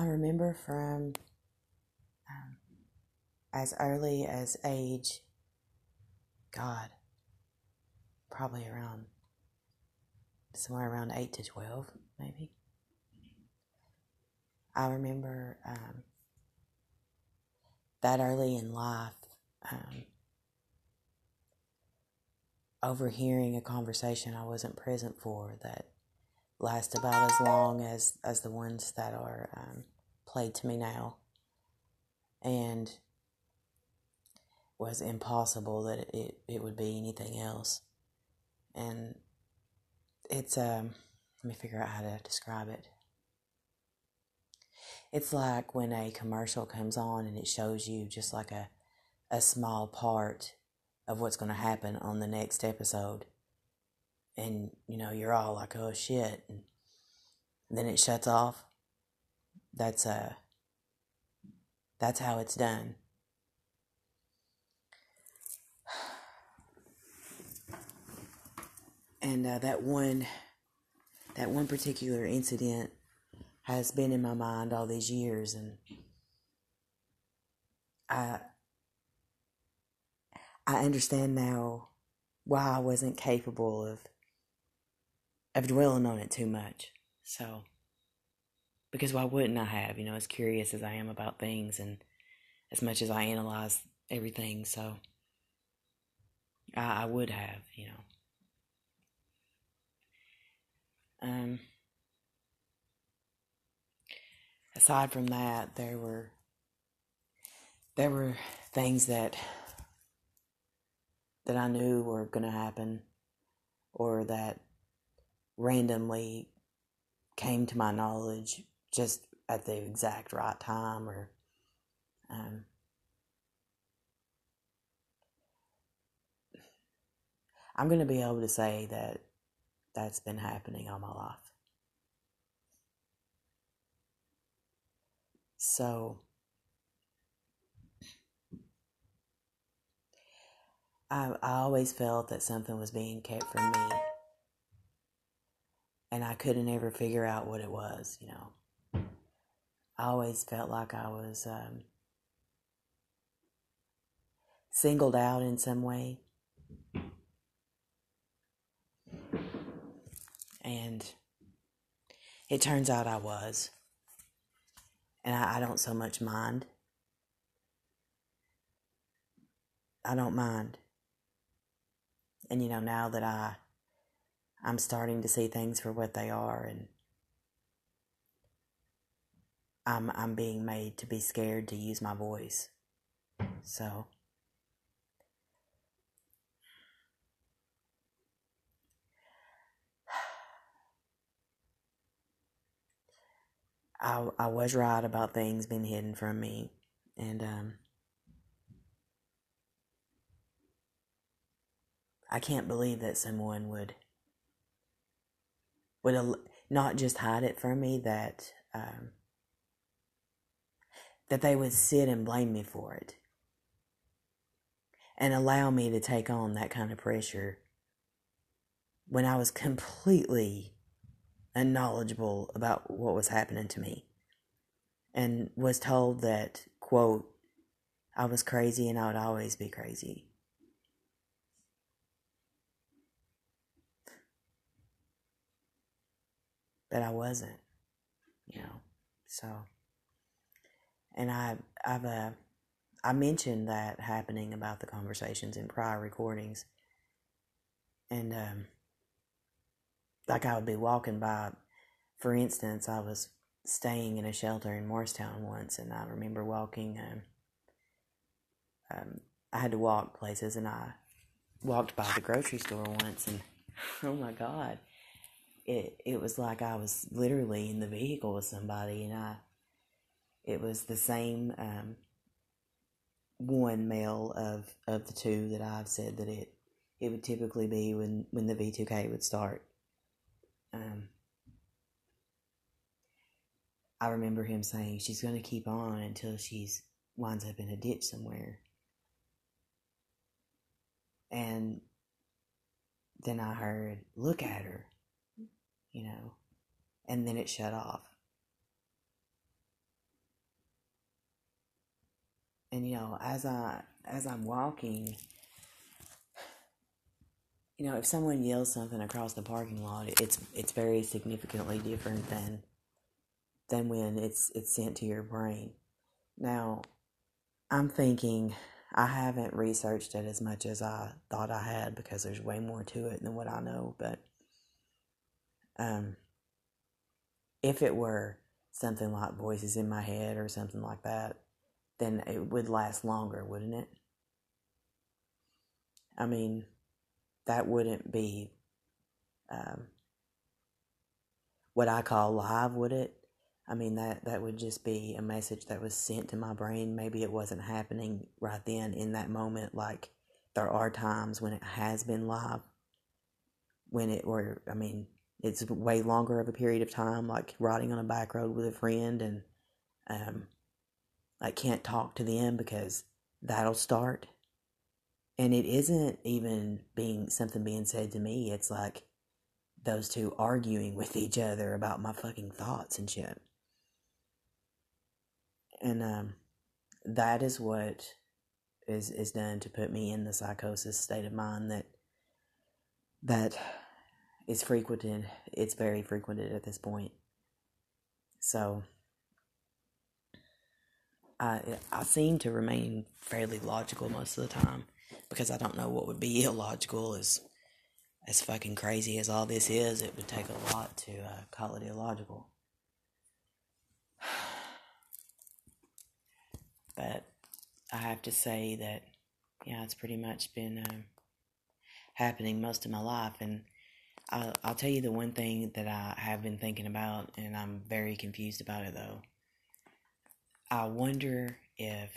I remember from um, as early as age, God, probably around somewhere around 8 to 12, maybe. I remember um, that early in life um, overhearing a conversation I wasn't present for that last about as long as, as the ones that are um, played to me now. And was impossible that it, it would be anything else. And it's, um, let me figure out how to describe it. It's like when a commercial comes on and it shows you just like a, a small part of what's going to happen on the next episode. And, you know, you're all like, oh shit. And then it shuts off. That's, uh, that's how it's done. And uh, that one, that one particular incident has been in my mind all these years, and I, I understand now why I wasn't capable of, of dwelling on it too much. So, because why wouldn't I have? You know, as curious as I am about things, and as much as I analyze everything, so I, I would have, you know. Um, aside from that, there were there were things that that I knew were going to happen, or that randomly came to my knowledge just at the exact right time, or um, I'm going to be able to say that that's been happening all my life. So, I, I always felt that something was being kept from me. And I couldn't ever figure out what it was, you know. I always felt like I was um, singled out in some way. And it turns out I was. And I, I don't so much mind. I don't mind. And you know, now that I I'm starting to see things for what they are and I'm I'm being made to be scared to use my voice. So I I was right about things being hidden from me, and um, I can't believe that someone would would al- not just hide it from me that um, that they would sit and blame me for it. And allow me to take on that kind of pressure when I was completely unknowledgeable about what was happening to me. And was told that quote i was crazy and i would always be crazy but i wasn't you know so and i i've uh i mentioned that happening about the conversations in prior recordings and um like I would be walking by. For instance, I was staying in a shelter in Morristown once, and I remember walking. Um, um, I had to walk places, and I walked by the grocery store once, and oh my God, it it was like I was literally in the vehicle with somebody, and I. It was the same um, one male of of the two that I've said that it it would typically be when when the V two K would start um, I remember him saying she's going to keep on until she's winds up in a ditch somewhere. And then I heard, look at her, you know, and then it shut off. and you know, as I as I'm walking, you know, if someone yells something across the parking lot, it's it's very significantly different than than when it's it's sent to your brain. Now, I'm thinking I haven't researched it as much as I thought I had because there's way more to it than what I know, but um if it were something like voices in my head or something like that, then it would last longer, wouldn't it? I mean, that wouldn't be um, what I call live, would it? I mean that that would just be a message that was sent to my brain. Maybe it wasn't happening right then in that moment. Like there are times when it has been live, when it or I mean it's way longer of a period of time, like riding on a back road with a friend and um, I can't talk to them because that'll start. And it isn't even being something being said to me. It's like those two arguing with each other about my fucking thoughts and shit. And um, that is what is is done to put me in the psychosis state of mind that that is frequented. It's very frequented at this point. So I I seem to remain fairly logical most of the time because I don't know what would be illogical as as fucking crazy as all this is. It would take a lot to uh, call it illogical. But I have to say that yeah, it's pretty much been um, happening most of my life, and I'll, I'll tell you the one thing that I have been thinking about, and I'm very confused about it though. I wonder if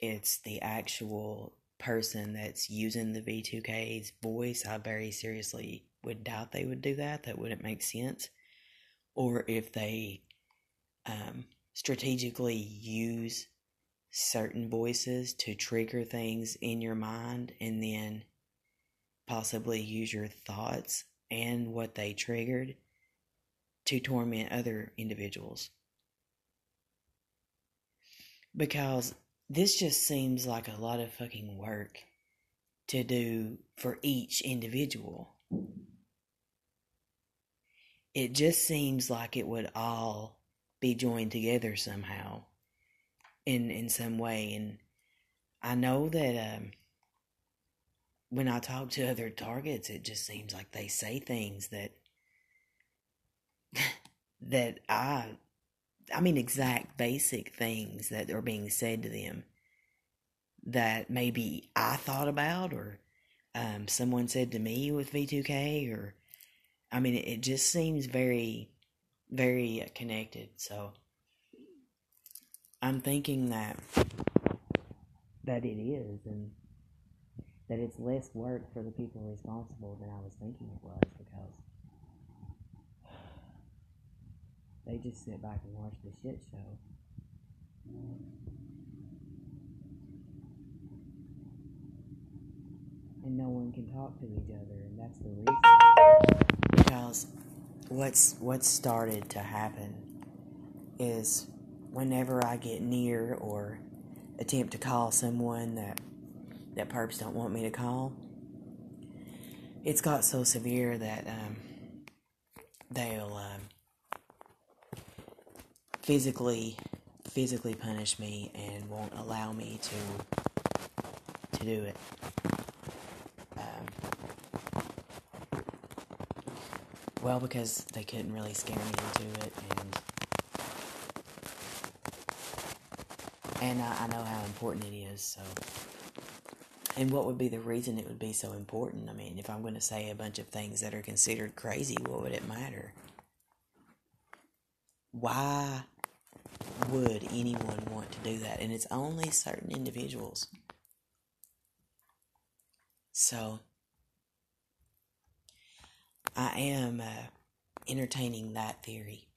it's the actual person that's using the V2K's voice. I very seriously would doubt they would do that. That wouldn't make sense. Or if they um, strategically use certain voices to trigger things in your mind and then possibly use your thoughts and what they triggered to torment other individuals. Because this just seems like a lot of fucking work to do for each individual. It just seems like it would all be joined together somehow in in some way and I know that um, when I talk to other targets it just seems like they say things that that I I mean, exact basic things that are being said to them that maybe I thought about or um, someone said to me with V2K, or I mean, it, just seems very, very connected. So I'm thinking that that it is, and that it's less work for the people responsible than I was thinking it was because They just sit back and watch the shit show. And no one can talk to each other, and that's the reason. Because what's what's started to happen is whenever I get near or attempt to call someone that that perps don't want me to call, it's got so severe that um, they'll um, physically physically punish me and won't allow me to to do it. Um, well, because they couldn't really scare me into it, and and I, I know how important it is. So, and what would be the reason it would be so important? I mean, if I'm going to say a bunch of things that are considered crazy, what would it matter? Why would anyone want to do that? And it's only certain individuals. So, I am uh, entertaining that theory.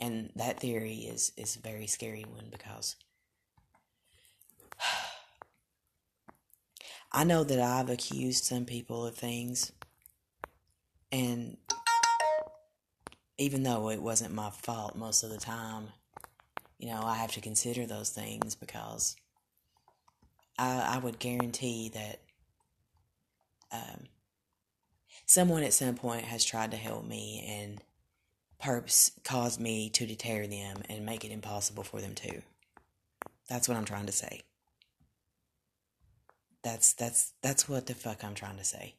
And that theory is, is a very scary one because I know that I've accused some people of things, and even though it wasn't my fault most of the time, you know, I have to consider those things because I, I would guarantee that um, someone at some point has tried to help me and purpose caused me to deter them and make it impossible for them to. That's what I'm trying to say. That's that's that's what the fuck I'm trying to say.